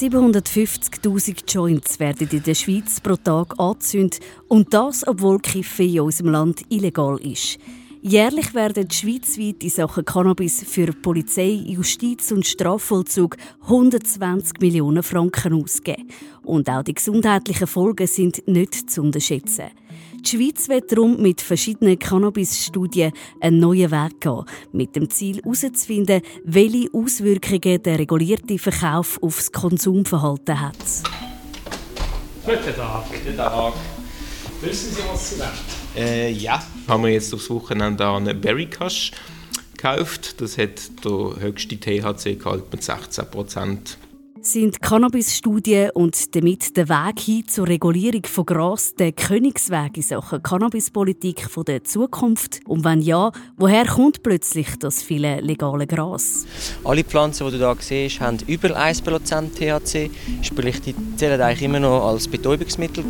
750.000 Joints werden in der Schweiz pro Tag angezündet und das, obwohl Kiffen in unserem Land illegal ist. Jährlich werden schweizweit in Sachen Cannabis für Polizei, Justiz und Strafvollzug 120 Millionen Franken ausgegeben. Und auch die gesundheitlichen Folgen sind nicht zu unterschätzen. Die Schweiz wird darum mit verschiedenen Cannabis-Studien einen neuen Weg gehen, mit dem Ziel herauszufinden, welche Auswirkungen der regulierte Verkauf auf das Konsumverhalten hat. Guten Tag. Guten Tag. Wissen Sie, was Sie wollen? Äh, ja. Haben wir jetzt aufs Wochenende einen Berry Kush gekauft. Das hat der höchste THC-Gehalt mit 16 Prozent sind Cannabis-Studien und damit der Weg hin zur Regulierung von Gras der Königsweg in Sachen Cannabispolitik der Zukunft? Und wenn ja, woher kommt plötzlich das viele legale Gras? Alle Pflanzen, die du hier siehst, haben über 1% THC, sprich die zählen eigentlich immer noch als Betäubungsmittel.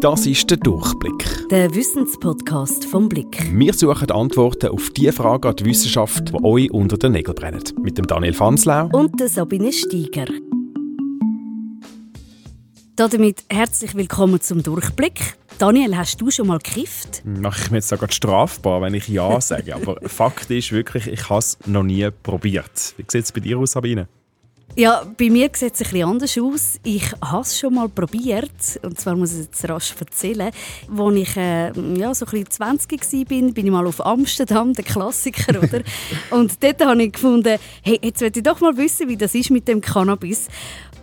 Das ist der Durchblick. Der Wissenspodcast vom Blick. Wir suchen Antworten auf die Fragen an die Wissenschaft, die euch unter den Nägeln brennen. Mit dem Daniel Fanslau und der Sabine Steiger. Damit herzlich willkommen zum Durchblick. Daniel, hast du schon mal gekifft? Mache ich mir jetzt sogar strafbar, wenn ich Ja sage. Aber Fakt ist wirklich, ich habe es noch nie probiert. Wie sieht es bei dir aus, Sabine? Ja, bei mir sieht es etwas anders aus. Ich habe es schon mal probiert. Und zwar muss ich es jetzt rasch erzählen. Als ich äh, ja, so ein 20 war, bin, bin ich mal auf Amsterdam, der Klassiker, oder? und dort habe ich gefunden, hey, jetzt will ich doch mal wissen, wie das ist mit dem Cannabis.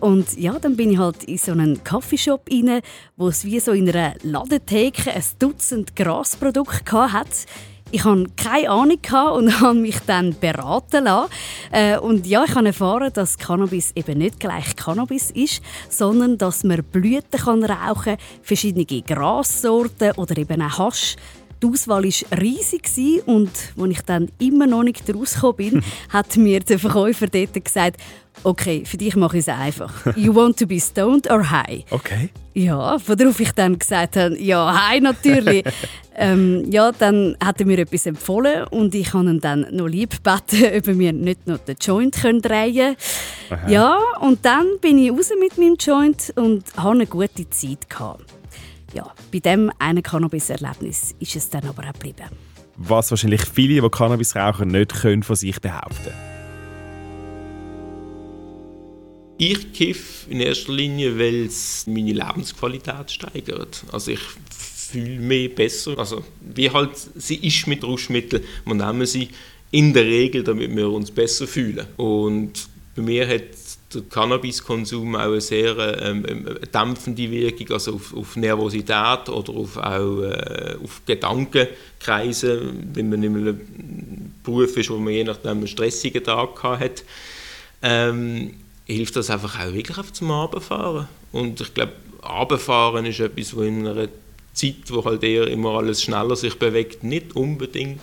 Und ja, dann bin ich halt in so einen Kaffeeshop rein, wo es wie so in einer Ladentheke ein Dutzend Grasprodukte hatte. Ich hatte keine Ahnung und habe mich dann beraten lassen. Äh, und ja, ich habe erfahren, dass Cannabis eben nicht gleich Cannabis ist, sondern dass man Blüten rauchen kann, verschiedene Grassorten oder eben auch Hasch. Die Auswahl war riesig und als ich dann immer noch nicht rausgekommen bin, hat mir der Verkäufer dort gesagt, okay, für dich mache ich es einfach. You want to be stoned or high? Okay. Ja, worauf ich dann gesagt habe, ja, high natürlich. ähm, ja, dann hat er mir etwas empfohlen und ich habe ihn dann noch lieb gebeten, ob er mir nicht noch den Joint drehen können. Ja, und dann bin ich raus mit meinem Joint und hatte eine gute Zeit. Gehabt. Ja, bei diesem einen Cannabis-Erlebnis ist es dann aber auch geblieben. Was wahrscheinlich viele, die Cannabis rauchen, nicht können von sich behaupten können. Ich kiffe in erster Linie, weil es meine Lebensqualität steigert. Also ich fühle mich besser. Also wie halt sie ist mit Rauschmitteln, wir nehmen sie in der Regel, damit wir uns besser fühlen. Und bei mir hat der Cannabiskonsum auch eine sehr ähm, ähm dämpfende Wirkung, also auf, auf Nervosität oder auf, auch äh, auf Gedankenkreise, wenn man in einem Beruf ist, wo man je nachdem einen stressigen Tag hat. Ähm, hilft das einfach auch wirklich auf zum Abendfahren. Und ich glaube, Abendfahren ist etwas, wo in einer Zeit, wo halt eher immer alles schneller sich bewegt, nicht unbedingt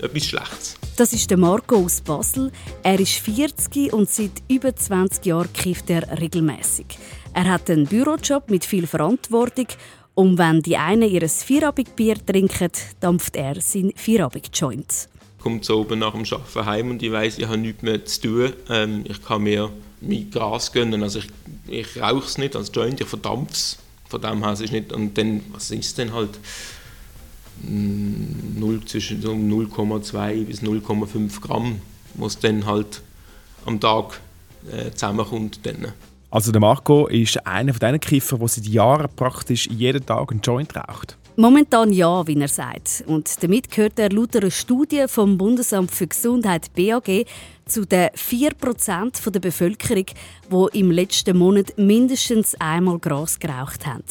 äh, etwas Schlechtes. Das ist der Marco aus Basel. Er ist 40 und seit über 20 Jahren kifft er regelmäßig. Er hat einen Bürojob mit viel Verantwortung und wenn die einen ihr Vierabendbier trinken, dampft er sein Vierabend-Joint. Kommt so oben nach dem Arbeiten heim und ich weiß, ich habe nichts mehr zu tun. Ähm, ich kann mir mein Gras gönnen. Also ich, ich rauche es nicht als Joint, ich verdampfe es. Von dem her ist nicht. Und dann, was ist denn halt? 0, mm, zwischen 0,2 bis 0,5 Gramm, was dann halt am Tag äh, zusammenkommt. Dann. Also der Marco ist einer von diesen Kiffer, der seit Jahren praktisch jeden Tag einen Joint raucht. Momentan ja, wie er sagt. Und damit gehört er laut einer Studie vom Bundesamt für Gesundheit BAG zu den 4% der Bevölkerung, die im letzten Monat mindestens einmal Gras geraucht haben.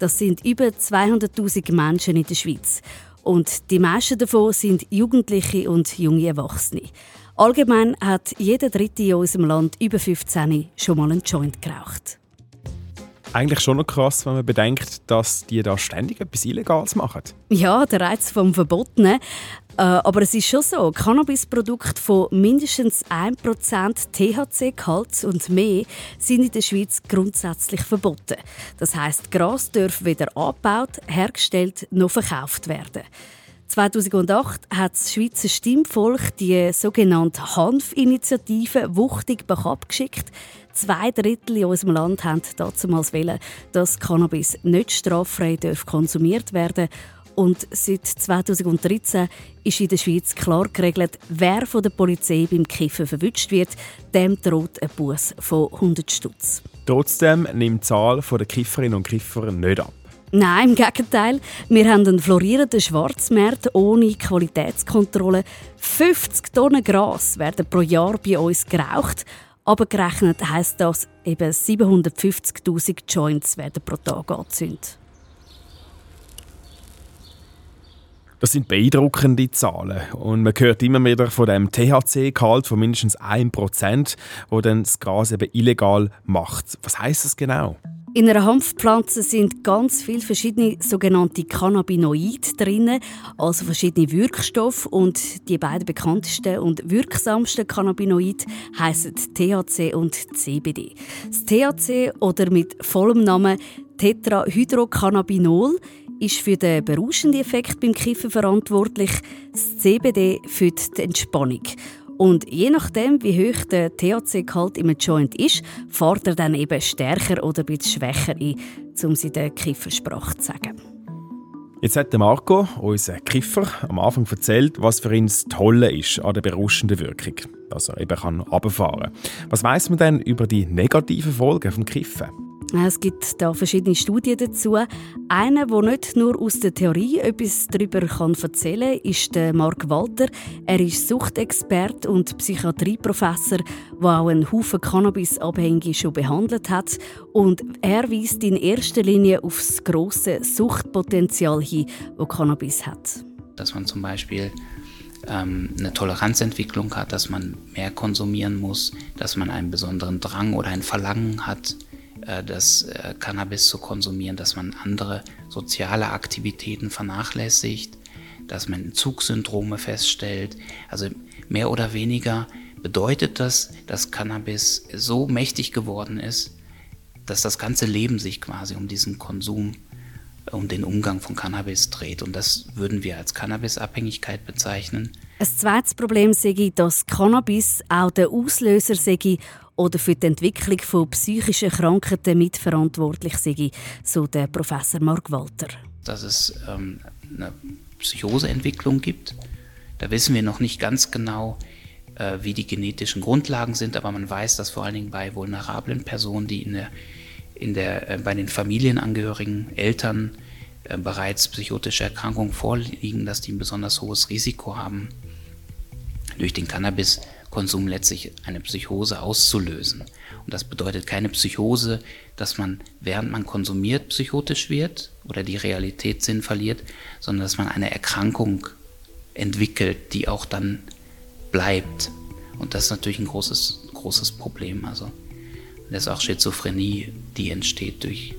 Das sind über 200.000 Menschen in der Schweiz. Und die meisten davon sind Jugendliche und junge Erwachsene. Allgemein hat jeder Dritte in unserem Land über 15 schon mal einen Joint geraucht eigentlich schon noch krass, wenn man bedenkt, dass die da ständig etwas Illegales machen. Ja, der Reiz vom Verbotenen. Äh, aber es ist schon so, Cannabisprodukte von mindestens 1% THC-Gehalt und mehr sind in der Schweiz grundsätzlich verboten. Das heißt, Gras darf weder angebaut, hergestellt noch verkauft werden. 2008 hat das Schweizer Stimmvolk die sogenannte Hanf-Initiative wuchtig abgeschickt. Zwei Drittel in unserem Land haben damals wählen, dass Cannabis nicht straffrei konsumiert werden darf. Und seit 2013 ist in der Schweiz klar geregelt, wer von der Polizei beim Kiffen verwünscht wird, dem droht ein Buß von 100 Stutz. Trotzdem nimmt die Zahl der Kifferinnen und Kiffer nicht ab. Nein, im Gegenteil. Wir haben einen florierenden Schwarzmarkt ohne Qualitätskontrolle. 50 Tonnen Gras werden pro Jahr bei uns geraucht. Aber gerechnet heisst das, eben 750.000 Joints werden pro Tag angezündet. Das sind beeindruckende Zahlen. Und man hört immer wieder von dem THC-Gehalt von mindestens 1%, wo dann das Gras eben illegal macht. Was heißt das genau? In einer Hanfpflanze sind ganz viele verschiedene sogenannte Cannabinoide drin, also verschiedene Wirkstoffe und die beiden bekanntesten und wirksamsten Cannabinoide heißen THC und CBD. Das THC oder mit vollem Namen Tetrahydrocannabinol ist für den berauschenden Effekt beim Kiffen verantwortlich, das CBD für die Entspannung. Und je nachdem, wie hoch der THC-Gehalt im Joint ist, fährt er dann eben stärker oder ein schwächer ein, um es in der Kiffersprache zu sagen. Jetzt hat Marco, unser Kiffer, am Anfang erzählt, was für ihn das Tolle ist an der berauschenden Wirkung. Also eben kann runterfahren. Was weiß man denn über die negativen Folgen vom Kiffen? Es gibt da verschiedene Studien dazu. Eine, wo nicht nur aus der Theorie etwas darüber erzählen kann, ist der Mark Walter. Er ist Suchtexperte und Psychiatrieprofessor, der auch einen Haufen Cannabis-Abhängige schon behandelt hat. Und er weist in erster Linie auf das grosse Suchtpotenzial hin, das Cannabis hat. Dass man zum Beispiel ähm, eine Toleranzentwicklung hat, dass man mehr konsumieren muss, dass man einen besonderen Drang oder ein Verlangen hat, das äh, Cannabis zu konsumieren, dass man andere soziale Aktivitäten vernachlässigt, dass man Entzugssyndrome feststellt. Also mehr oder weniger bedeutet das, dass Cannabis so mächtig geworden ist, dass das ganze Leben sich quasi um diesen Konsum, um den Umgang von Cannabis dreht. Und das würden wir als Cannabisabhängigkeit bezeichnen. Ein zweites Problem sehe dass Cannabis auch der Auslöser sei oder für die Entwicklung von psychischen Krankheiten mitverantwortlich sei, so der Professor Mark Walter. Dass es ähm, eine Psychoseentwicklung gibt. Da wissen wir noch nicht ganz genau, äh, wie die genetischen Grundlagen sind, aber man weiß, dass vor allen Dingen bei vulnerablen Personen, die in der, in der, äh, bei den Familienangehörigen, Eltern äh, bereits psychotische Erkrankungen vorliegen, dass die ein besonders hohes Risiko haben, durch den Cannabis Konsum letztlich eine Psychose auszulösen. Und das bedeutet keine Psychose, dass man, während man konsumiert, psychotisch wird oder die Realität Sinn verliert, sondern dass man eine Erkrankung entwickelt, die auch dann bleibt. Und das ist natürlich ein großes, großes Problem. Also das ist auch Schizophrenie, die entsteht durch,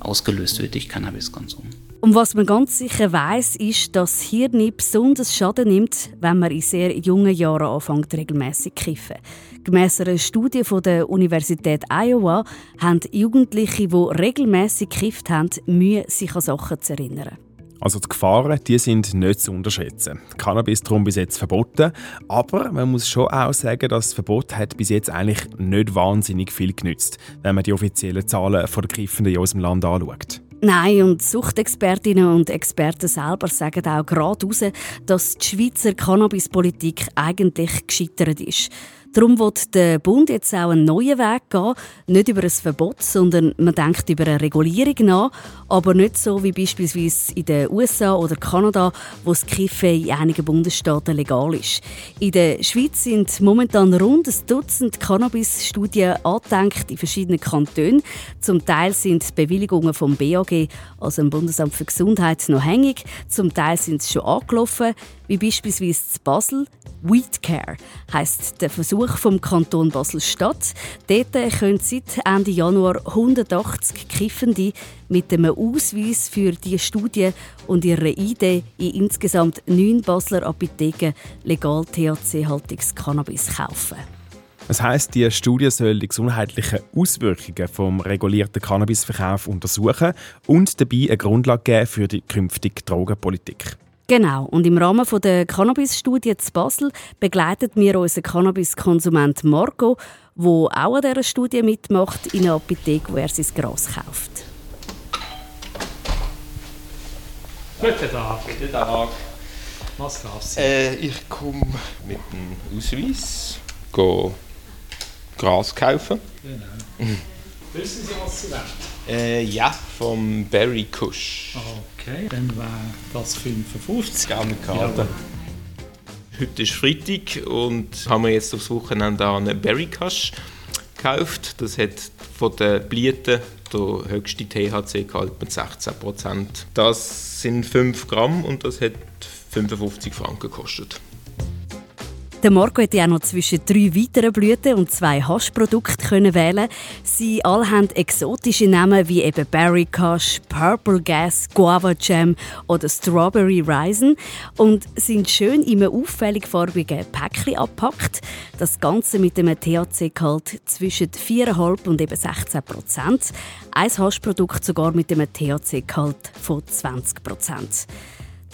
ausgelöst wird durch Cannabiskonsum. Und was man ganz sicher weiß, ist, dass das Hirn besonders Schaden nimmt, wenn man in sehr jungen Jahren anfängt, regelmäßig zu kiffen. Gemäss einer Studie von der Universität Iowa haben Jugendliche, die regelmäßig gekifft haben, Mühe, sich an Sachen zu erinnern. Also die Gefahren die sind nicht zu unterschätzen. Cannabis darum bis jetzt verboten, aber man muss schon auch sagen, dass das Verbot hat bis jetzt eigentlich nicht wahnsinnig viel genützt, wenn man die offiziellen Zahlen der Kiffenden in unserem Land anschaut. Nein, und Suchtexpertinnen und Experten selber sagen auch gerade raus, dass die Schweizer Cannabispolitik eigentlich gescheitert ist. Darum wird der Bund jetzt auch einen neuen Weg gehen, nicht über ein Verbot, sondern man denkt über eine Regulierung nach, aber nicht so wie beispielsweise in den USA oder Kanada, wo das Kiffen in einigen Bundesstaaten legal ist. In der Schweiz sind momentan rund ein Dutzend Cannabis-Studien angedenkt in verschiedenen Kantonen. Zum Teil sind Bewilligungen vom BAG, also dem Bundesamt für Gesundheit, noch hängig, zum Teil sind sie schon angelaufen, wie beispielsweise in Basel. Weed Care heisst der Versuch vom Kanton Basel-Stadt. Dort können seit Ende Januar 180 Kiffende mit einem Ausweis für die Studie und ihre Idee in insgesamt neun Basler Apotheken legal THC-haltiges Cannabis kaufen. Das heißt, die Studie soll die gesundheitlichen Auswirkungen vom regulierten Cannabisverkauf untersuchen und dabei eine Grundlage geben für die künftige Drogenpolitik. Genau. Und im Rahmen der Cannabis-Studie zu Basel begleitet wir unseren Cannabis-Konsument Marco, der auch an dieser Studie mitmacht, in eine Apotheke, wo er sein Gras kauft. Guten Tag. Guten Tag. Was gab's? Äh, ich komme mit dem Ausweis go Gras kaufen. Genau. Wissen Sie, was Sie wollen? Äh, ja, vom Berry Kush. Okay, dann wäre das 55. Gerne Karte. Jawohl. Heute ist Freitag und haben wir jetzt aufs Wochenende einen Berry Kush gekauft. Das hat von den Blüten der höchste THC-Gehalt mit 16%. Das sind 5 Gramm und das hat 55 Franken gekostet. Der Marco hätte auch noch zwischen drei weiteren Blüten und zwei Haschprodukten können wählen. Sie alle haben exotische Namen wie eben Berry Kush, Purple Gas, Guava Jam oder Strawberry Raisin und sind schön in einem auffällig farbigen Päckchen abgepackt. Das Ganze mit einem THC-Gehalt zwischen 4,5 und eben 16 Prozent. Ein Haschprodukt sogar mit einem THC-Gehalt von 20 Prozent.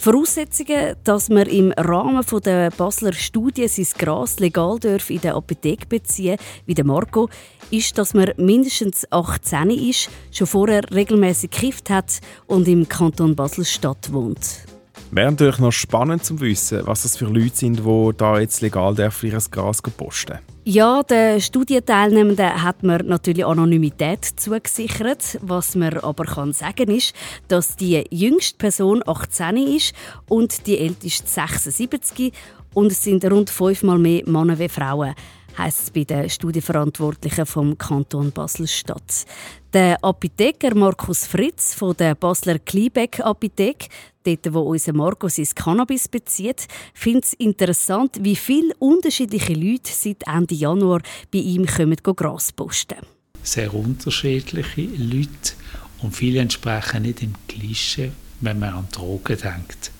Voraussetzungen, dass man im Rahmen der Basler Studie sein Gras legal in der Apotheke beziehen wie der Marco, ist, dass man mindestens 18 ist, schon vorher regelmäßig gekifft hat und im Kanton Basel-Stadt wohnt. Wäre natürlich noch spannend zu wissen, was das für Leute sind, die da jetzt legal dürfen, ihr Gras posten Ja, den Studienteilnehmenden hat man natürlich Anonymität zugesichert. Was man aber kann sagen ist, dass die jüngste Person 18 ist und die älteste 76 und es sind rund fünfmal mehr Männer wie Frauen heisst es bei den Studienverantwortlichen vom Kanton Basel-Stadt. Der Apotheker Markus Fritz von der Basler Kliebeck Apotheke, dort wo unser Marco sein Cannabis bezieht, findet es interessant, wie viele unterschiedliche Leute seit Ende Januar bei ihm kommen Gras posten. Sehr unterschiedliche Leute und viele entsprechen nicht dem Klischee, wenn man an Drogen denkt.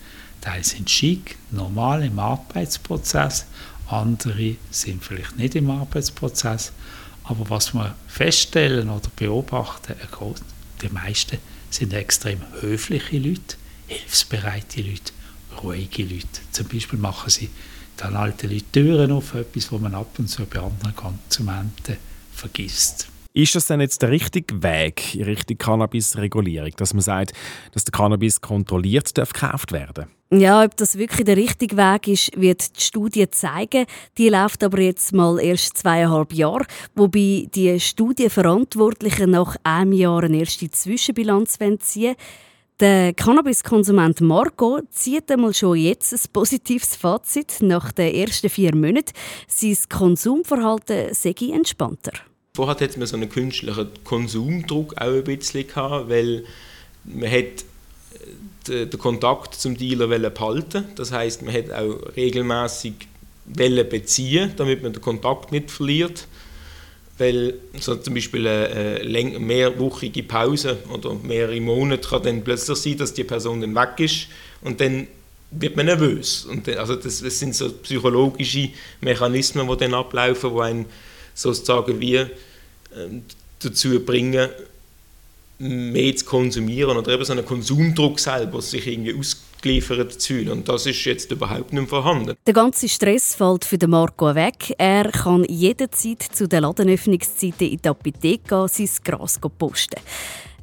Teil sind schick, normal im Arbeitsprozess, andere sind vielleicht nicht im Arbeitsprozess. Aber was wir feststellen oder beobachten, die meisten sind extrem höfliche Leute, hilfsbereite Leute, ruhige Leute. Zum Beispiel machen sie dann alte Leute Türen auf, etwas, was man ab und zu bei anderen Konsumenten vergisst. Ist das denn jetzt der richtige Weg in Richtung Cannabis-Regulierung, dass man sagt, dass der Cannabis kontrolliert darf gekauft werden ja, ob das wirklich der richtige Weg ist, wird die Studie zeigen. Die läuft aber jetzt mal erst zweieinhalb Jahre, wobei die Studienverantwortlichen nach einem Jahr eine erste Zwischenbilanz ziehen der Cannabiskonsument Marco zieht einmal schon jetzt ein positives Fazit nach den ersten vier Monaten. Sein Konsumverhalten sei entspannter. Vorher hatte man so einen künstlichen Konsumdruck auch ein bisschen gehabt, weil man hat den Kontakt zum Dealer behalten Das heißt, man hat auch regelmäßig beziehen, damit man den Kontakt nicht verliert. Weil so zum Beispiel eine mehrwöchige Pause oder mehrere Monate kann dann plötzlich sein, dass die Person dann weg ist und dann wird man nervös. Und dann, also das, das, sind so psychologische Mechanismen, die dann ablaufen, die einen sozusagen wie äh, dazu bringen, mehr zu konsumieren oder eben so einen Konsumdruck selber, sich irgendwie ausgeliefert zu fühlen. Und das ist jetzt überhaupt nicht vorhanden. Der ganze Stress fällt für den Marco weg. Er kann jederzeit zu den Ladenöffnungszeiten in die Apotheke gehen, sein Gras posten.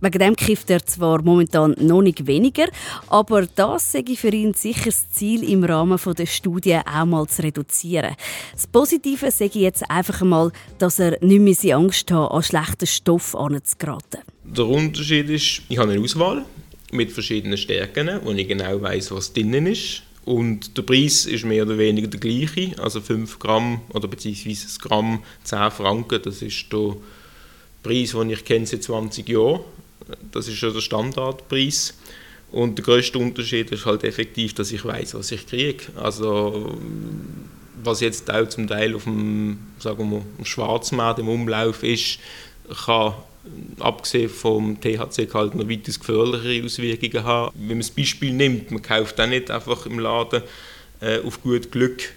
Wegen dem kifft er zwar momentan noch nicht weniger, aber das sei für ihn sicher das Ziel im Rahmen der Studie auch mal zu reduzieren. Das Positive sei jetzt einfach einmal, dass er nicht mehr Angst hat, an schlechten Stoff anzugeraten. Der Unterschied ist, ich habe eine Auswahl mit verschiedenen Stärken, wo ich genau weiß, was drinnen ist. Und der Preis ist mehr oder weniger der gleiche, also 5 Gramm oder beziehungsweise ein Gramm 10 Franken, das ist der Preis, den ich kenne seit 20 Jahren. Das ist ja der Standardpreis. Und der größte Unterschied ist halt effektiv, dass ich weiß, was ich kriege. Also was jetzt auch zum Teil auf dem, sagen wir, im Schwarzmarkt im Umlauf ist, kann abgesehen vom THC-Gehalt noch weitaus gefährlichere Auswirkungen haben. Wenn man das Beispiel nimmt, man kauft dann nicht einfach im Laden äh, auf gut Glück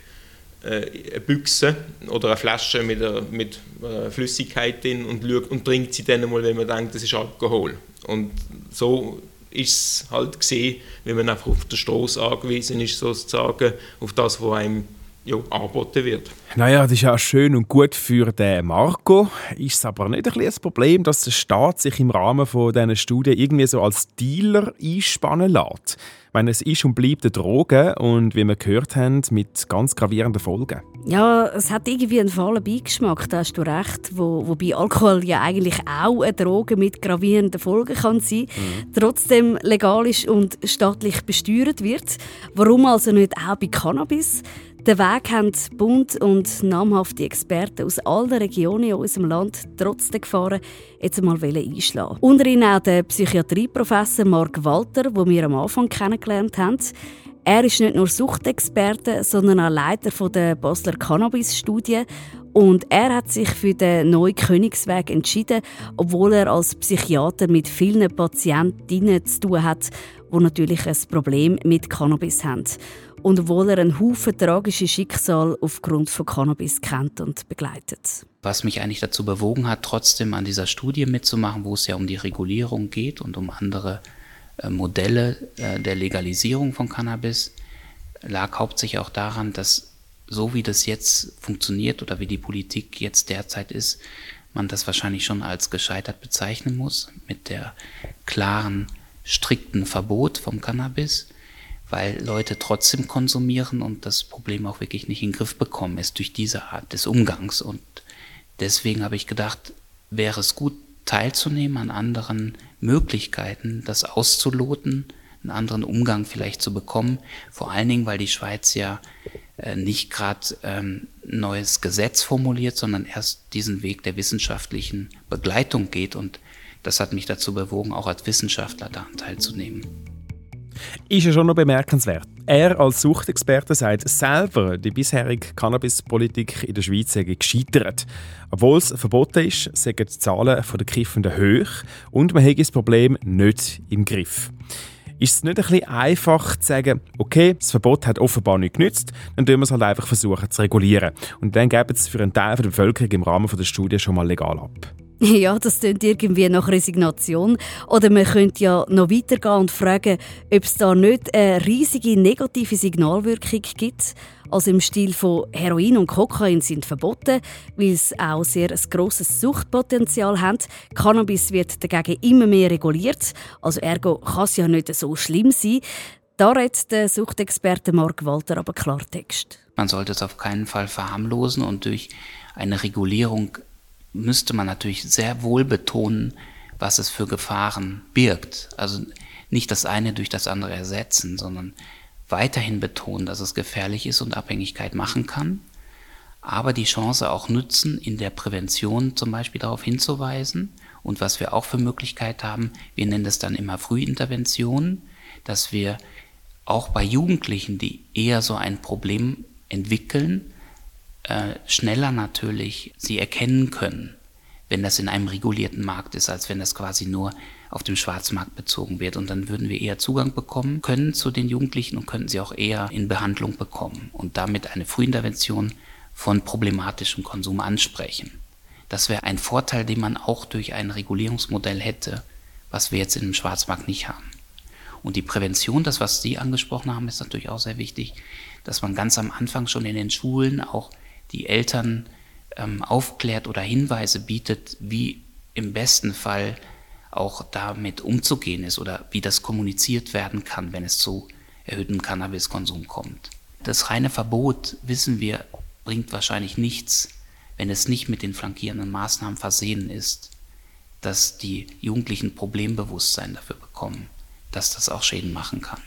eine Büchse oder eine Flasche mit, einer, mit einer Flüssigkeit drin und, und trinkt sie dann mal, wenn man denkt, das ist Alkohol. Und so ist es halt gesehen, wenn man einfach auf der Straße angewiesen ist, sozusagen, auf das, was einem ja, angeboten wird. Naja, das ist ja schön und gut für den Marco. Ist es aber nicht ein das Problem, dass der Staat sich im Rahmen von diesen Studien irgendwie so als Dealer einspannen lässt? Meine, es ist und bleibt eine Droge und wie wir gehört haben, mit ganz gravierenden Folgen. Ja, es hat irgendwie einen fahlen Beigeschmack, da hast du recht. Wo, wobei Alkohol ja eigentlich auch eine Droge mit gravierenden Folgen kann sein, mhm. trotzdem legal ist und staatlich besteuert wird. Warum also nicht auch bei Cannabis? Den Weg haben Bund und namhafte Experten aus allen Regionen in unserem Land trotz der Gefahren jetzt einmal einschlagen. Unter ihnen auch der Psychiatrieprofessor Mark Walter, den wir am Anfang kennengelernt haben. Er ist nicht nur Suchtexperte, sondern auch Leiter der Basler Cannabis-Studie. Und er hat sich für den neuen Königsweg entschieden, obwohl er als Psychiater mit vielen Patientinnen zu tun hat, die natürlich ein Problem mit Cannabis haben und obwohl er einen Haufen tragische Schicksal aufgrund von Cannabis kennt und begleitet. Was mich eigentlich dazu bewogen hat, trotzdem an dieser Studie mitzumachen, wo es ja um die Regulierung geht und um andere äh, Modelle äh, der Legalisierung von Cannabis, lag hauptsächlich auch daran, dass so wie das jetzt funktioniert oder wie die Politik jetzt derzeit ist, man das wahrscheinlich schon als gescheitert bezeichnen muss, mit der klaren, strikten Verbot vom Cannabis weil Leute trotzdem konsumieren und das Problem auch wirklich nicht in den Griff bekommen ist durch diese Art des Umgangs. Und deswegen habe ich gedacht, wäre es gut teilzunehmen an anderen Möglichkeiten, das auszuloten, einen anderen Umgang vielleicht zu bekommen. Vor allen Dingen, weil die Schweiz ja äh, nicht gerade ähm, neues Gesetz formuliert, sondern erst diesen Weg der wissenschaftlichen Begleitung geht. Und das hat mich dazu bewogen, auch als Wissenschaftler daran teilzunehmen ist ja schon noch bemerkenswert. Er als Suchtexperte sagt selber, die bisherige Cannabispolitik in der Schweiz sei gescheitert. Obwohl es verboten ist, sind die Zahlen der Kiffenden hoch und man hat das Problem nicht im Griff. Ist es nicht ein bisschen einfach zu sagen, okay, das Verbot hat offenbar nicht genützt, dann tun wir es halt einfach versuchen zu regulieren. Und dann geben es für einen Teil der Bevölkerung im Rahmen der Studie schon mal legal ab. Ja, das klingt irgendwie nach Resignation. Oder man könnte ja noch weitergehen und fragen, ob es da nicht eine riesige negative Signalwirkung gibt. Also im Stil von Heroin und Kokain sind verboten, weil es auch sehr ein grosses Suchtpotenzial haben. Cannabis wird dagegen immer mehr reguliert, also ergo kann es ja nicht so schlimm sein. Da redet der Suchtexperte Mark Walter aber Klartext. Man sollte es auf keinen Fall verharmlosen und durch eine Regulierung müsste man natürlich sehr wohl betonen, was es für Gefahren birgt. Also nicht das eine durch das andere ersetzen, sondern weiterhin betonen, dass es gefährlich ist und Abhängigkeit machen kann, aber die Chance auch nutzen, in der Prävention zum Beispiel darauf hinzuweisen. Und was wir auch für Möglichkeit haben, wir nennen das dann immer Frühintervention, dass wir auch bei Jugendlichen, die eher so ein Problem entwickeln, äh, schneller natürlich sie erkennen können, wenn das in einem regulierten Markt ist, als wenn das quasi nur auf dem Schwarzmarkt bezogen wird. Und dann würden wir eher Zugang bekommen können zu den Jugendlichen und könnten sie auch eher in Behandlung bekommen und damit eine Frühintervention von problematischem Konsum ansprechen. Das wäre ein Vorteil, den man auch durch ein Regulierungsmodell hätte, was wir jetzt in dem Schwarzmarkt nicht haben. Und die Prävention, das was Sie angesprochen haben, ist natürlich auch sehr wichtig, dass man ganz am Anfang schon in den Schulen auch die Eltern ähm, aufklärt oder Hinweise bietet, wie im besten Fall auch damit umzugehen ist oder wie das kommuniziert werden kann, wenn es zu erhöhtem Cannabiskonsum kommt. Das reine Verbot, wissen wir, bringt wahrscheinlich nichts, wenn es nicht mit den flankierenden Maßnahmen versehen ist, dass die Jugendlichen Problembewusstsein dafür bekommen, dass das auch Schäden machen kann.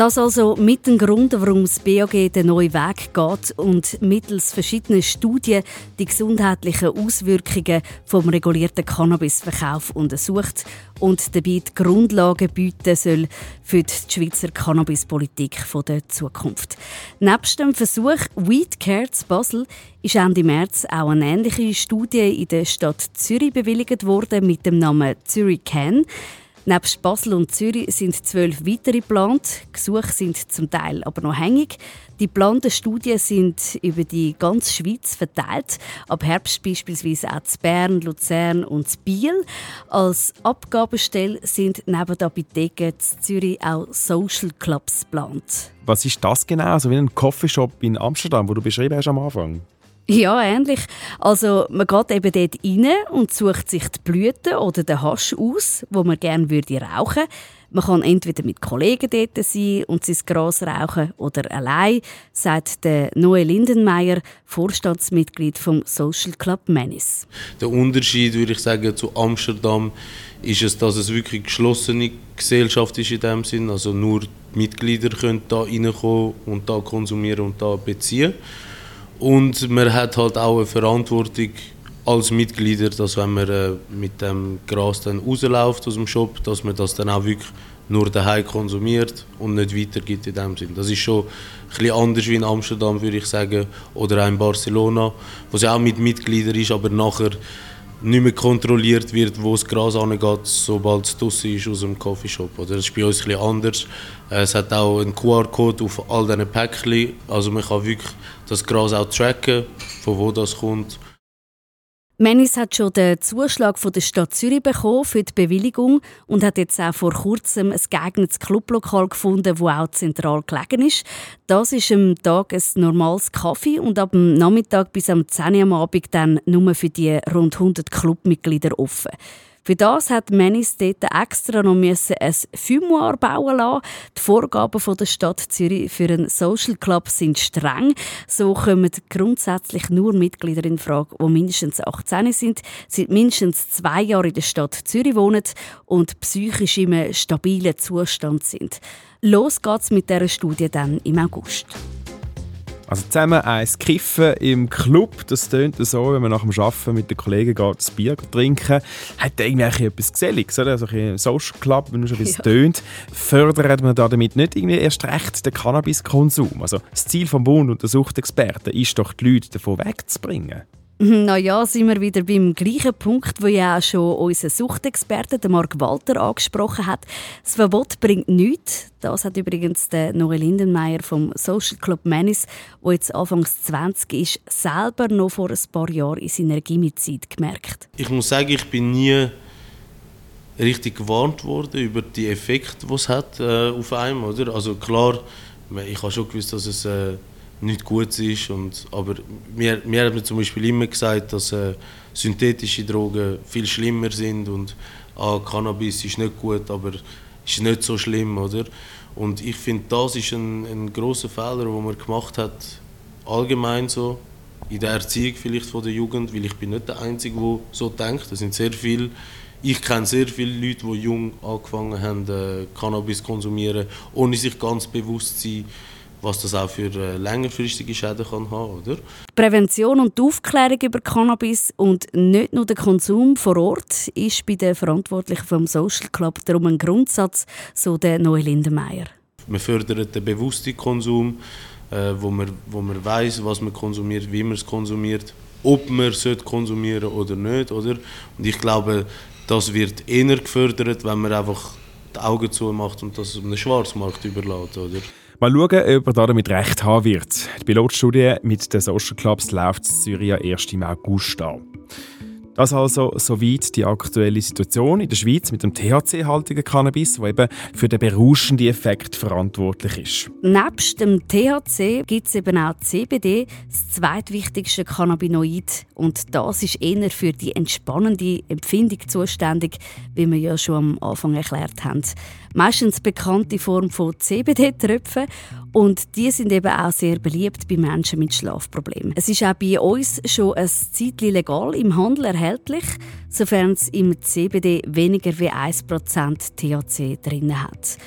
Das also mit dem Grund, warum das BAG den neuen Weg geht und mittels verschiedener Studien die gesundheitlichen Auswirkungen vom regulierten Cannabisverkauf untersucht und dabei die Grundlagen bieten soll für die Schweizer Cannabispolitik der Zukunft. Nebst dem Versuch Weed Cares Basel ist Ende März auch eine ähnliche Studie in der Stadt Zürich bewilligt worden mit dem Namen Zürich Can. Nebst Basel und Zürich sind zwölf weitere geplant. Gesuche sind zum Teil aber noch hängig. Die geplanten Studien sind über die ganze Schweiz verteilt. Ab Herbst beispielsweise auch zu Bern, Luzern und Biel. Als Abgabestelle sind neben der Apotheke in Zürich auch Social Clubs geplant. Was ist das genau? Also wie ein Coffeeshop in Amsterdam, wo du beschrieben hast am Anfang? Ja, ähnlich. Also man geht eben dort rein und sucht sich die Blüten oder den Hasch aus, wo man gerne würde rauchen. Man kann entweder mit Kollegen dort sein und sein Gras rauchen oder allein, sagt der Noel Lindenmeier, Vorstandsmitglied vom Social Club Menis. Der Unterschied, würde ich sagen, zu Amsterdam ist es, dass es wirklich eine geschlossene Gesellschaft ist in dem Sinn. Also nur die Mitglieder können da reinkommen und da konsumieren und da beziehen. Und man hat halt auch eine Verantwortung als Mitglieder, dass wenn man äh, mit dem Gras dann rausläuft aus dem Shop, dass man das dann auch wirklich nur daheim konsumiert und nicht weitergibt in dem Sinn. Das ist schon ein anders wie in Amsterdam, würde ich sagen, oder auch in Barcelona, wo es ja auch mit Mitgliedern ist, aber nachher nicht mehr kontrolliert wird, wo das Gras angeht, sobald es draußen ist aus dem Coffeeshop. Oder? Das ist bei uns ein anders. Äh, es hat auch einen QR-Code auf all diesen Päckchen, also man kann wirklich das Gras auch tracken, von wo das kommt. Menis hat schon den Zuschlag von der Stadt Zürich bekommen für die Bewilligung und hat jetzt auch vor kurzem ein geeignetes Clublokal gefunden, wo auch zentral gelegen ist. Das ist am Tag ein normales Kaffee und ab dem Nachmittag bis am 10 Uhr am Abend dann nur für die rund 100 Clubmitglieder offen. Für das hat Menis dort extra noch ein Fumoir bauen lassen. Die Vorgaben der Stadt Zürich für einen Social Club sind streng. So kommen grundsätzlich nur Mitglieder in Frage, die mindestens 18 sind, seit mindestens zwei Jahren in der Stadt Zürich wohnen und psychisch in einem stabilen Zustand sind. Los geht's mit dieser Studie dann im August. Also zusammen eins kiffen im Club, das tönt so, wenn man nach dem Arbeiten mit den Kollegen geht, das Bier trinken, hat irgendwie etwas Geselliges, oder? Also ein Social Club, wenn man schon etwas ja. tönt, fördert man damit nicht irgendwie erst recht den Cannabiskonsum. Also das Ziel vom Bund und der Suchtexperten ist doch, die Leute davon wegzubringen. Naja, sind wir wieder beim gleichen Punkt, wo ja auch schon unser Suchtexperte, Marc Walter, angesprochen hat. Das Verbot bringt nichts. Das hat übrigens der Noel Lindenmeier vom Social Club Menis, der jetzt anfangs 20 ist, selber noch vor ein paar Jahren in seiner Gimmitzeit gemerkt. Ich muss sagen, ich bin nie richtig gewarnt worden über die Effekte, die es hat äh, auf einem. Oder? Also klar, ich habe schon gewusst, dass es äh, nicht gut ist. Und, aber mir hat man zum Beispiel immer gesagt, dass äh, synthetische Drogen viel schlimmer sind und ah, Cannabis ist nicht gut, aber ist nicht so schlimm, oder? Und ich finde, das ist ein, ein großer Fehler, den man gemacht hat, allgemein so, in der Erziehung vielleicht von der Jugend, weil ich bin nicht der Einzige, der so denkt. Es sind sehr viele, ich kenne sehr viele Leute, die jung angefangen haben, äh, Cannabis zu konsumieren, ohne sich ganz bewusst zu sein, was das auch für äh, längerfristige Schäden kann haben oder? Prävention und die Aufklärung über Cannabis und nicht nur der Konsum vor Ort ist bei den Verantwortlichen vom Social Club darum ein Grundsatz, so der Neue Lindenmeier. Wir fördern den bewussten Konsum, äh, wo man, wo man weiß, was man konsumiert, wie man es konsumiert, ob man es konsumieren oder nicht. Oder? Und ich glaube, das wird eher gefördert, wenn man einfach die Augen zumacht und das einem Schwarzmarkt überlässt. Oder? Mal schauen, ob er damit recht haben wird. Die Pilotstudie mit den Social Clubs läuft in Syrien erst im August an. Das also soweit die aktuelle Situation in der Schweiz mit dem THC-haltigen Cannabis, wo eben für den berauschenden Effekt verantwortlich ist. Nebst dem THC gibt es eben auch CBD, das zweitwichtigste Cannabinoid. Und das ist eher für die entspannende Empfindung zuständig, wie wir ja schon am Anfang erklärt haben meistens bekannte Form von CBD-Tröpfen und die sind eben auch sehr beliebt bei Menschen mit Schlafproblemen. Es ist auch bei uns schon ein Zeitchen legal im Handel erhältlich, sofern es im CBD weniger wie 1% THC drin hat.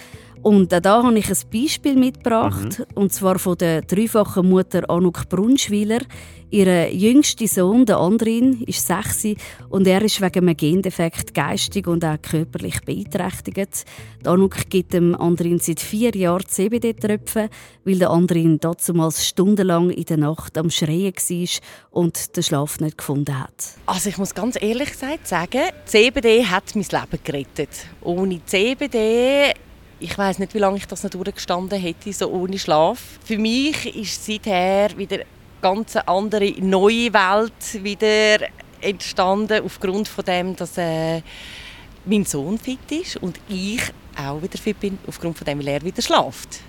Und auch da habe ich ein Beispiel mitgebracht, mhm. und zwar von der dreifachen Mutter Anuk Brunschwiler. Ihr jüngster Sohn, der Andrin, ist sechs und er ist wegen einem Gendefekt geistig und auch körperlich beeinträchtigt. Die Anuk gibt dem Andrin seit vier Jahren CBD-Tröpfe, weil der Andrin damals stundenlang in der Nacht am Schreien war und den Schlaf nicht gefunden hat. Also ich muss ganz ehrlich sagen, CBD hat mein Leben gerettet. Ohne CBD ich weiß nicht, wie lange ich das noch durchgestanden hätte, so ohne Schlaf. Für mich ist seither wieder eine ganz andere neue Welt wieder entstanden aufgrund von dem, dass äh, mein Sohn fit ist und ich auch wieder fit bin aufgrund von dem, weil er wieder schlaft.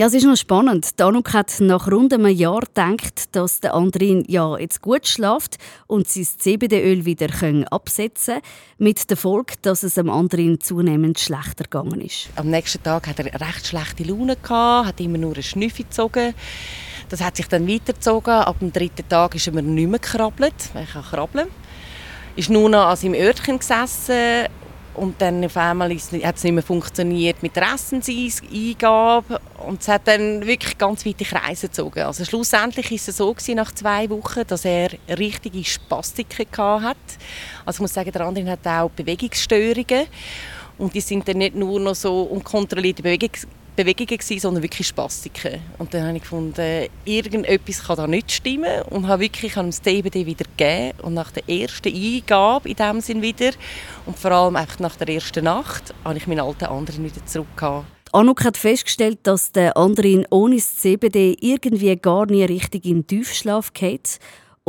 Ja, es ist noch spannend. Danuk hat nach rund einem Jahr gedacht, dass der Andrin ja jetzt gut schlaft und sein CBD-Öl wieder absetzen kann, mit der Folge, dass es dem Andrin zunehmend schlechter gegangen ist. Am nächsten Tag hat er recht schlechte Laune gehabt, hat immer nur eine Schnüffe gezogen. Das hat sich dann weitergezogen. Ab dem dritten Tag ist er nicht mehr gekrabbelt, ich kann krabbeln. Ist nur noch an seinem Örtchen gesessen und dann auf einmal hat es nicht mehr funktioniert mit der Essenseingabe. Und es hat dann wirklich ganz weite Kreise gezogen. Also schlussendlich war es so gewesen, nach zwei Wochen, dass er richtige Spastiken hatte. Also ich muss sagen, der andere hat auch Bewegungsstörungen. Und die sind dann nicht nur noch so unkontrollierte Bewegungs Bewegungen, gewesen, sondern wirklich Spastiken. Und dann habe ich gefunden, irgendetwas kann da nicht stimmen und habe wirklich das CBD wieder gegeben. Und nach der ersten Eingabe in dem Sinn wieder und vor allem einfach nach der ersten Nacht habe ich meinen alten anderen wieder zurück. Anuk hat festgestellt, dass der andere ohne das CBD irgendwie gar nie richtig in den Tiefschlaf geht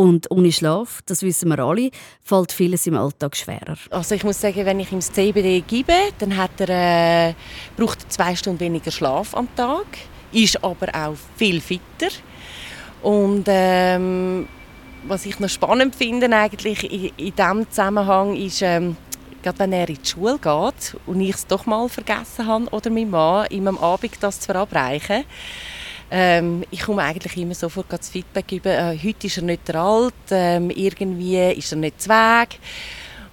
und ohne Schlaf, das wissen wir alle, fällt vieles im Alltag schwerer. Also ich muss sagen, wenn ich ihm das CBD gebe, dann hat er, äh, braucht er zwei Stunden weniger Schlaf am Tag, ist aber auch viel fitter. Und ähm, was ich noch spannend finde eigentlich in, in diesem Zusammenhang ist, ähm, gerade wenn er in die Schule geht und ich es doch mal vergessen habe oder mein Mann, ihm am Abend das zu verabreichen, ähm, ich komme eigentlich immer sofort das Feedback über, äh, heute ist er nicht der Alt, ähm, irgendwie ist er nicht Weg.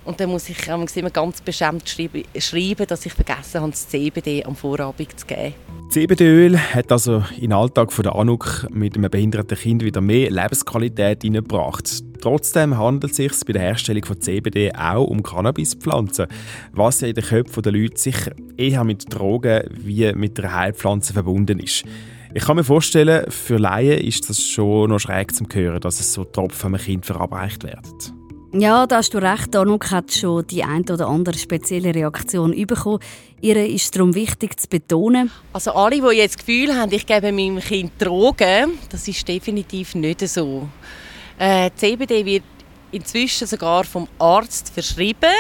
Und dann muss ich immer ganz beschämt schreiben, dass ich vergessen habe, das CBD am Vorabend zu geben. CBD-Öl hat also in den Alltag von der Anuk mit einem behinderten Kind wieder mehr Lebensqualität hineingebracht. Trotzdem handelt es sich bei der Herstellung von CBD auch um Cannabispflanzen, was ja in den Köpfen der Leute sicher eher mit Drogen wie mit der Heilpflanze verbunden ist. Ich kann mir vorstellen, für Laien ist das schon noch schräg zu hören, dass es so Tropfen einem Kind verabreicht werden. Ja, da hast du recht. Anuk hat schon die ein oder andere spezielle Reaktion bekommen. Ihr ist darum wichtig zu betonen. Also alle, die jetzt das Gefühl haben, ich gebe meinem Kind Drogen, das ist definitiv nicht so. Äh, CBD wird inzwischen sogar vom Arzt verschrieben,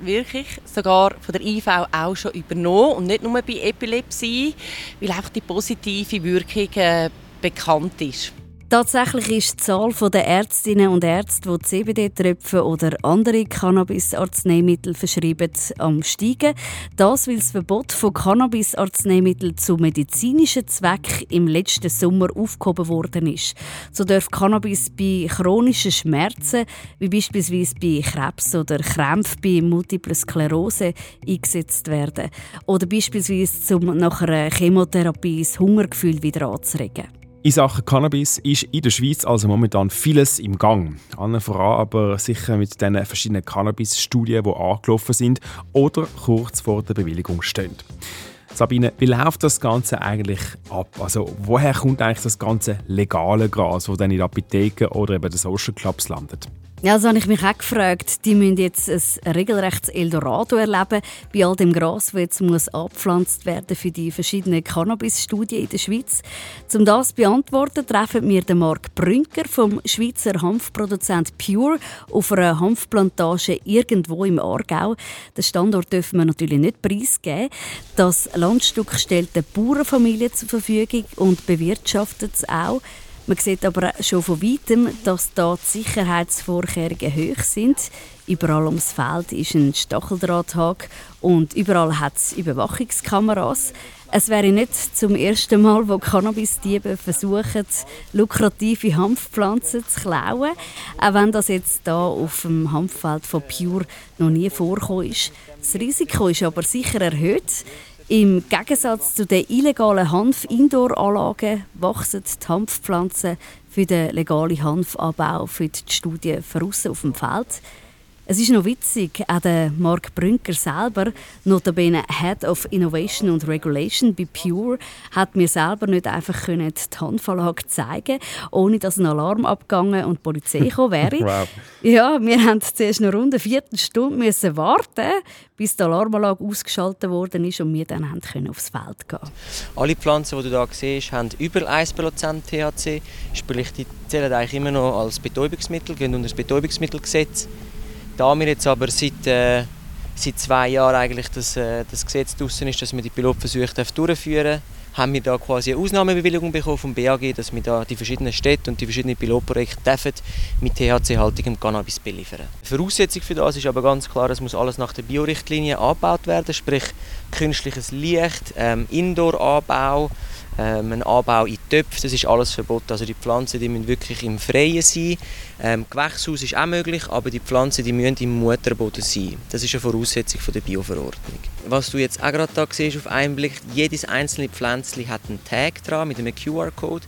wirklich, sogar von der IV auch schon übernommen und nicht nur bei Epilepsie, weil einfach die positive Wirkung äh, bekannt ist. Tatsächlich ist die Zahl der Ärztinnen und Ärzte, die CBD-Tröpfe oder andere Cannabis-Arzneimittel verschreiben, am steigen. Das, weil das Verbot von Cannabis-Arzneimitteln zu medizinischen Zwecken im letzten Sommer aufgehoben worden ist. So darf Cannabis bei chronischen Schmerzen, wie beispielsweise bei Krebs oder Krämpfen bei Multiple Sklerose, eingesetzt werden. Oder beispielsweise, um nach einer Chemotherapie das Hungergefühl wieder anzuregen. In Sachen Cannabis ist in der Schweiz also momentan vieles im Gang. Allen voran aber sicher mit den verschiedenen Cannabis-Studien, die angelaufen sind oder kurz vor der Bewilligung stehen. Sabine, wie läuft das Ganze eigentlich ab? Also woher kommt eigentlich das ganze legale Gras, das dann in Apotheken oder eben den Social Clubs landet? Ja, das habe ich mich auch gefragt. Die müssen jetzt ein regelrechtes Eldorado erleben bei all dem Gras, das jetzt muss abgepflanzt werden für die verschiedenen Cannabis-Studien in der Schweiz. Um das zu beantworten, treffen wir den Marc Brünker vom Schweizer Hanfproduzent Pure auf einer Hanfplantage irgendwo im Aargau. Den Standort dürfen wir natürlich nicht preisgeben. Das Landstück stellt eine Bauernfamilie zur Verfügung und bewirtschaftet es auch. Man sieht aber schon von weitem, dass da die Sicherheitsvorkehrungen hoch sind. Überall ums Feld ist ein Stacheldrahthag und überall hat es Überwachungskameras. Es wäre nicht zum ersten Mal, wo Cannabis-Diebe versuchen, lukrative Hanfpflanzen zu klauen. Auch wenn das jetzt da auf dem Hanffeld von Pure noch nie vorgekommen ist. Das Risiko ist aber sicher erhöht. Im Gegensatz zu den illegalen Hanf-Indoor-Anlagen wachsen die Hanfpflanzen für den legalen Hanfanbau für die Studie voraus auf dem Feld. Es ist noch witzig, auch der Mark Brünker selber, notabene Head of Innovation and Regulation bei Pure, hat mir selber nicht einfach die Handverlage zeigen ohne dass ein Alarm abgegangen und die Polizei gekommen wäre. wow. Ja, wir mussten zuerst eine runde Viertelstunde müssen warten, bis die Alarmanlage ausgeschaltet worden ist und wir dann können aufs Feld gehen Alle Pflanzen, die du hier siehst, haben über 1% THC. Sprich, die zählen eigentlich immer noch als Betäubungsmittel, gehen unter das Betäubungsmittelgesetz. Da wir jetzt aber seit, äh, seit zwei Jahren eigentlich das, äh, das Gesetz draussen ist, dass man die Pilotversuche durchführen darf, haben wir da quasi eine Ausnahmebewilligung bekommen vom BAG, dass wir da die verschiedenen Städte und die verschiedenen Pilotprojekte dürfen mit THC-haltigem Cannabis beliefern. Voraussetzung für das ist aber ganz klar, es muss alles nach der Biorichtlinie angebaut werden, sprich künstliches Licht, ähm, Indoor-Anbau, ähm, ein Anbau in Töpfen, das ist alles verboten. Also die Pflanzen die müssen wirklich im Freien sein. Ähm, Gewächshaus ist auch möglich, aber die Pflanzen die müssen im Mutterboden sein. Das ist eine Voraussetzung von der Bioverordnung. Was du jetzt auch gerade da siehst auf einen Blick, jedes einzelne Pflänzchen hat einen Tag dran mit einem QR-Code.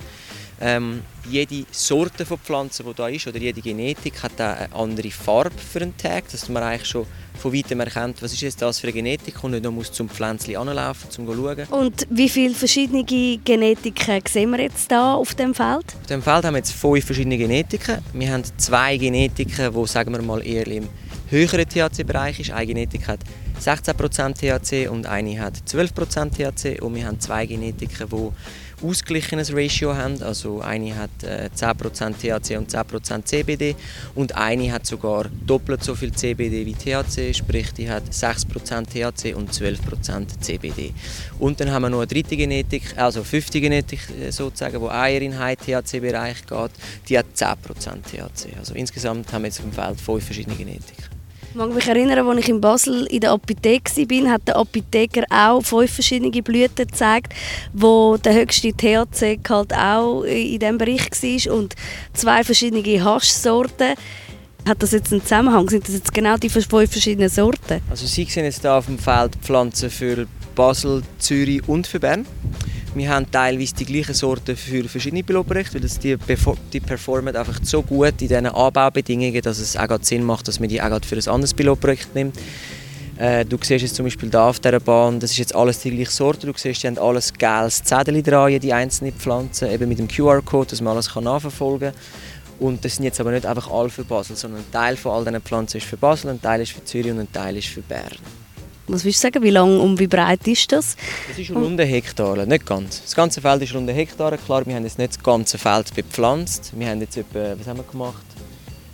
Ähm, jede Sorte von Pflanzen, die da ist, oder jede Genetik, hat eine andere Farbe für einen Tag, dass man eigentlich schon von weitem erkennt, was ist jetzt das für eine Genetik und nicht noch muss zum Pflänzchen anlaufen, um zu schauen. Und wie viele verschiedene Genetiken sehen wir jetzt da auf dem Feld? Auf dem Feld haben wir jetzt fünf verschiedene Genetiken. Wir haben zwei Genetiken, die sagen wir mal eher im höheren THC-Bereich ist. Eine Genetik hat 16% THC und eine hat 12% THC und wir haben zwei Genetiken, die ausgeglichenes Ratio haben. Also eine hat äh, 10% THC und 10% CBD und eine hat sogar doppelt so viel CBD wie THC, sprich die hat 6% THC und 12% CBD. Und dann haben wir noch eine dritte Genetik, also fünfte Genetik äh, sozusagen, wo eher in High THC-Bereich geht, die hat 10% THC. Also insgesamt haben wir jetzt auf dem Feld fünf verschiedene Genetiken. Ich mag mich erinnern, als ich in Basel in der Apotheke war, hat der Apotheker auch fünf verschiedene Blüten gezeigt, wo der höchste THC-Gehalt auch in diesem Bereich war und zwei verschiedene Haschsorten. Hat das jetzt einen Zusammenhang? Sind das jetzt genau die fünf verschiedenen Sorten? Also Sie sehen jetzt hier auf dem Feld Pflanzen für Basel, Zürich und für Bern. Wir haben teilweise die gleichen Sorten für verschiedene Pilotprojekte, weil die, die performen einfach so gut in diesen Anbaubedingungen, dass es auch Sinn macht, dass man die auch für ein anderes Pilotprojekt nimmt. Äh, du siehst jetzt zum Beispiel da auf dieser Bahn, das ist jetzt alles die gleiche Sorte. Du siehst, die haben alles gelbes Zettel dran, die einzelnen Pflanzen, eben mit dem QR-Code, dass man alles kann nachverfolgen kann. Und das sind jetzt aber nicht einfach alle für Basel, sondern ein Teil von all diesen Pflanzen ist für Basel, ein Teil ist für Zürich und ein Teil ist für Bern. Was willst du sagen, wie lang und wie breit ist das? Das ist rund Hektare, nicht ganz. Das ganze Feld ist rund Hektare. Klar, wir haben jetzt nicht das ganze Feld bepflanzt. Wir haben jetzt etwa, was haben wir gemacht?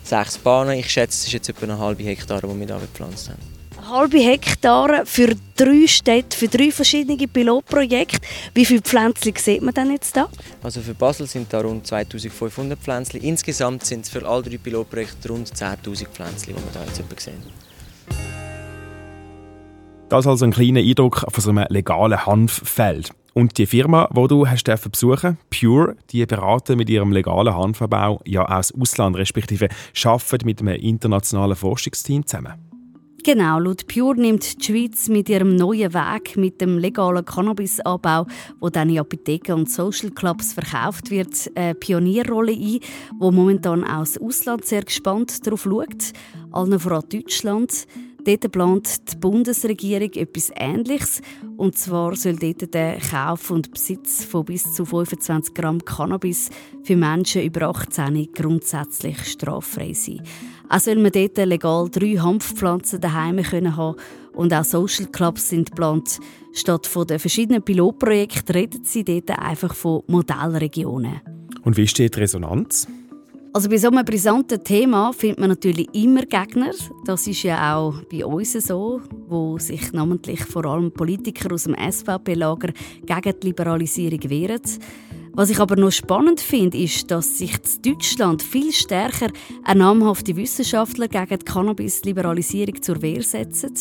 Sechs Bahnen. Ich schätze, es ist jetzt etwa eine halbe Hektare, die wir hier bepflanzt haben. Eine halbe Hektare für drei Städte, für drei verschiedene Pilotprojekte. Wie viele Pflänzchen sieht man denn jetzt da? Also für Basel sind da rund 2500 Pflänzchen. Insgesamt sind es für alle drei Pilotprojekte rund 10'000 Pflänzchen, die wir hier jetzt sehen. Das also ein kleiner Eindruck von so einem legalen Hanffeld. Und die Firma, die du hast besuchen Pure, die beraten mit ihrem legalen Hanfanbau ja aus Ausland, respektive arbeiten mit einem internationalen Forschungsteam zusammen. Genau, laut Pure nimmt die Schweiz mit ihrem neuen Weg, mit dem legalen Cannabisanbau, wo dann in Apotheken und Social Clubs verkauft wird, eine Pionierrolle ein, wo momentan aus Ausland sehr gespannt darauf schaut, allen voran Deutschland. Dort plant die Bundesregierung etwas Ähnliches. Und zwar soll dort der Kauf und Besitz von bis zu 25 Gramm Cannabis für Menschen über 18 grundsätzlich straffrei sein. Auch soll man dort legal drei Hanfpflanzen daheim können haben und auch Social Clubs sind geplant. Statt von den verschiedenen Pilotprojekten reden sie dort einfach von Modellregionen. Und wie steht die Resonanz? Also bei so einem brisanten Thema findet man natürlich immer Gegner. Das ist ja auch bei uns so, wo sich namentlich vor allem Politiker aus dem SVP-Lager gegen die Liberalisierung wehren. Was ich aber noch spannend finde, ist, dass sich in Deutschland viel stärker eine namhafte Wissenschaftler gegen die Cannabis-Liberalisierung zur Wehr setzen.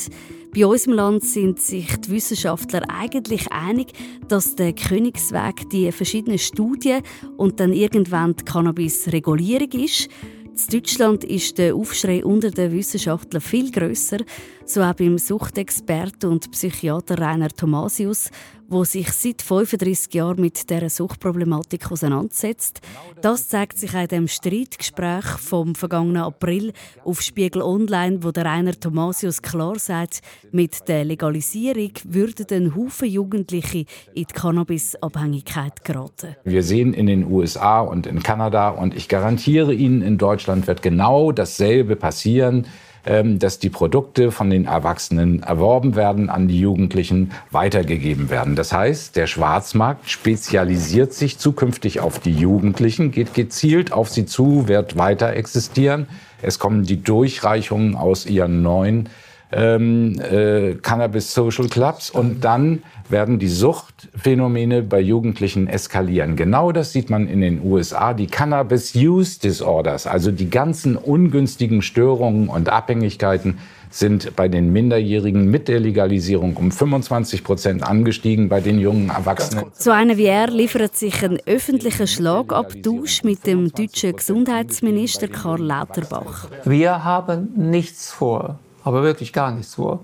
Bei uns im Land sind sich die Wissenschaftler eigentlich einig, dass der Königsweg die verschiedenen Studien und dann irgendwann die Cannabis-Regulierung ist. In Deutschland ist der Aufschrei unter den Wissenschaftlern viel größer, so auch beim Suchtexperten und Psychiater Rainer Thomasius, wo sich seit 35 Jahren mit dieser Suchtproblematik auseinandersetzt. Das zeigt sich auch dem Streitgespräch vom vergangenen April auf Spiegel Online, wo der Rainer Thomasius klar sagt, mit der Legalisierung würden ein Haufen Jugendliche in die Cannabisabhängigkeit geraten. Wir sehen in den USA und in Kanada und ich garantiere Ihnen, in Deutschland wird genau dasselbe passieren. Ähm, dass die Produkte von den Erwachsenen erworben werden, an die Jugendlichen weitergegeben werden. Das heißt, der Schwarzmarkt spezialisiert sich zukünftig auf die Jugendlichen, geht gezielt auf sie zu, wird weiter existieren. Es kommen die Durchreichungen aus ihren neuen ähm, äh, Cannabis Social Clubs und dann werden die Suchtphänomene bei Jugendlichen eskalieren. Genau das sieht man in den USA. Die Cannabis Use Disorders, also die ganzen ungünstigen Störungen und Abhängigkeiten, sind bei den Minderjährigen mit der Legalisierung um 25 Prozent angestiegen, bei den jungen Erwachsenen. So einer wie er liefert sich einen öffentlichen Schlagabtausch mit dem deutschen Gesundheitsminister Karl Lauterbach. Wir haben nichts vor aber wirklich gar nichts vor,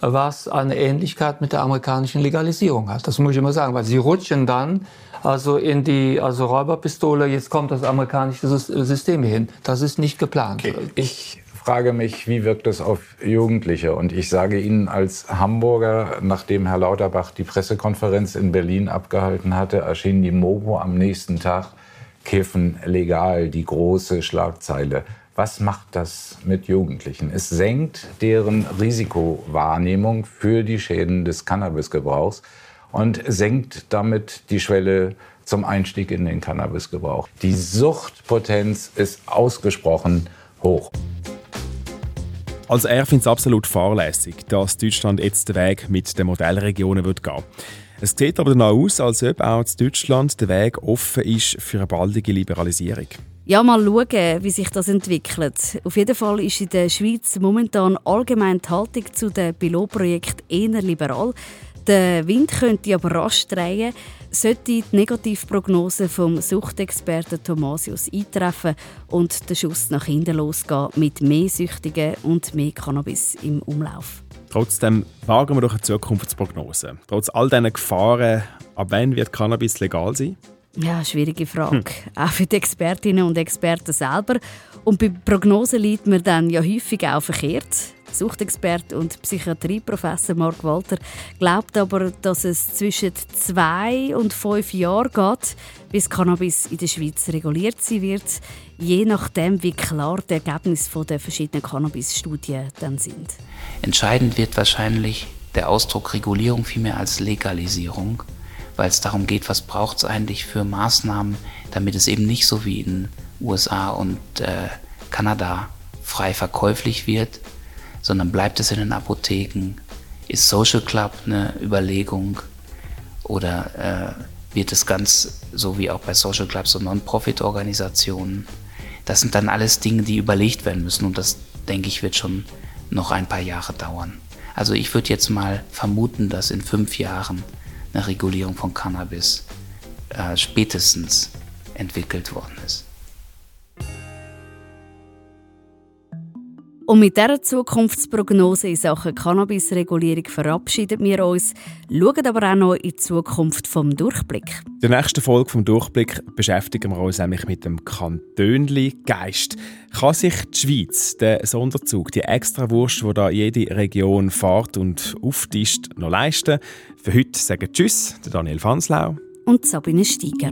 was eine Ähnlichkeit mit der amerikanischen Legalisierung hat. Das muss ich immer sagen, weil sie rutschen dann also in die also Räuberpistole, jetzt kommt das amerikanische System hin. Das ist nicht geplant. Okay. Ich frage mich, wie wirkt das auf Jugendliche? Und ich sage Ihnen als Hamburger, nachdem Herr Lauterbach die Pressekonferenz in Berlin abgehalten hatte, erschien die Mopo am nächsten Tag Kiffen legal, die große Schlagzeile. Was macht das mit Jugendlichen? Es senkt deren Risikowahrnehmung für die Schäden des Cannabisgebrauchs und senkt damit die Schwelle zum Einstieg in den Cannabisgebrauch. Die Suchtpotenz ist ausgesprochen hoch. Also er findet es absolut fahrlässig, dass Deutschland jetzt den Weg mit den Modellregionen wird gehen Es sieht aber danach aus, als ob auch in Deutschland der Weg offen ist für eine baldige Liberalisierung. Ja, mal schauen, wie sich das entwickelt. Auf jeden Fall ist in der Schweiz momentan allgemein die Haltung zu dem Pilotprojekt eher liberal. Der Wind könnte aber rasch drehen, sollte die Negativprognose vom Suchtexperten Thomasius eintreffen und der Schuss nach hinten losgehen mit mehr Süchtigen und mehr Cannabis im Umlauf. Trotzdem wagen wir doch eine Zukunftsprognose. Trotz all diesen Gefahren, ab wann wird Cannabis legal sein? Ja, schwierige Frage. Hm. Auch für die Expertinnen und Experten selber. Und bei Prognosen liegt man dann ja häufig auch verkehrt. Suchtexperte und Psychiatrieprofessor Mark Walter glaubt aber, dass es zwischen zwei und fünf Jahren geht, bis Cannabis in der Schweiz reguliert sein wird, je nachdem, wie klar die Ergebnisse der verschiedenen Cannabis-Studien dann sind. Entscheidend wird wahrscheinlich der Ausdruck Regulierung viel mehr als Legalisierung weil es darum geht, was braucht es eigentlich für Maßnahmen, damit es eben nicht so wie in USA und äh, Kanada frei verkäuflich wird, sondern bleibt es in den Apotheken? Ist Social Club eine Überlegung oder äh, wird es ganz so wie auch bei Social Clubs und Non-Profit-Organisationen? Das sind dann alles Dinge, die überlegt werden müssen und das, denke ich, wird schon noch ein paar Jahre dauern. Also ich würde jetzt mal vermuten, dass in fünf Jahren eine Regulierung von Cannabis äh, spätestens entwickelt worden ist. Und mit dieser Zukunftsprognose in Sachen Cannabisregulierung verabschieden wir uns, schauen aber auch noch in die Zukunft vom Durchblick. In der nächsten Folge vom Durchblick beschäftigen wir uns nämlich mit dem Kantönli-Geist. Kann sich die Schweiz den Sonderzug, die Extrawurst, die da jede Region fährt und auftischt, noch leisten? Für heute sagen Tschüss, Daniel Fanslau und Sabine Steiger.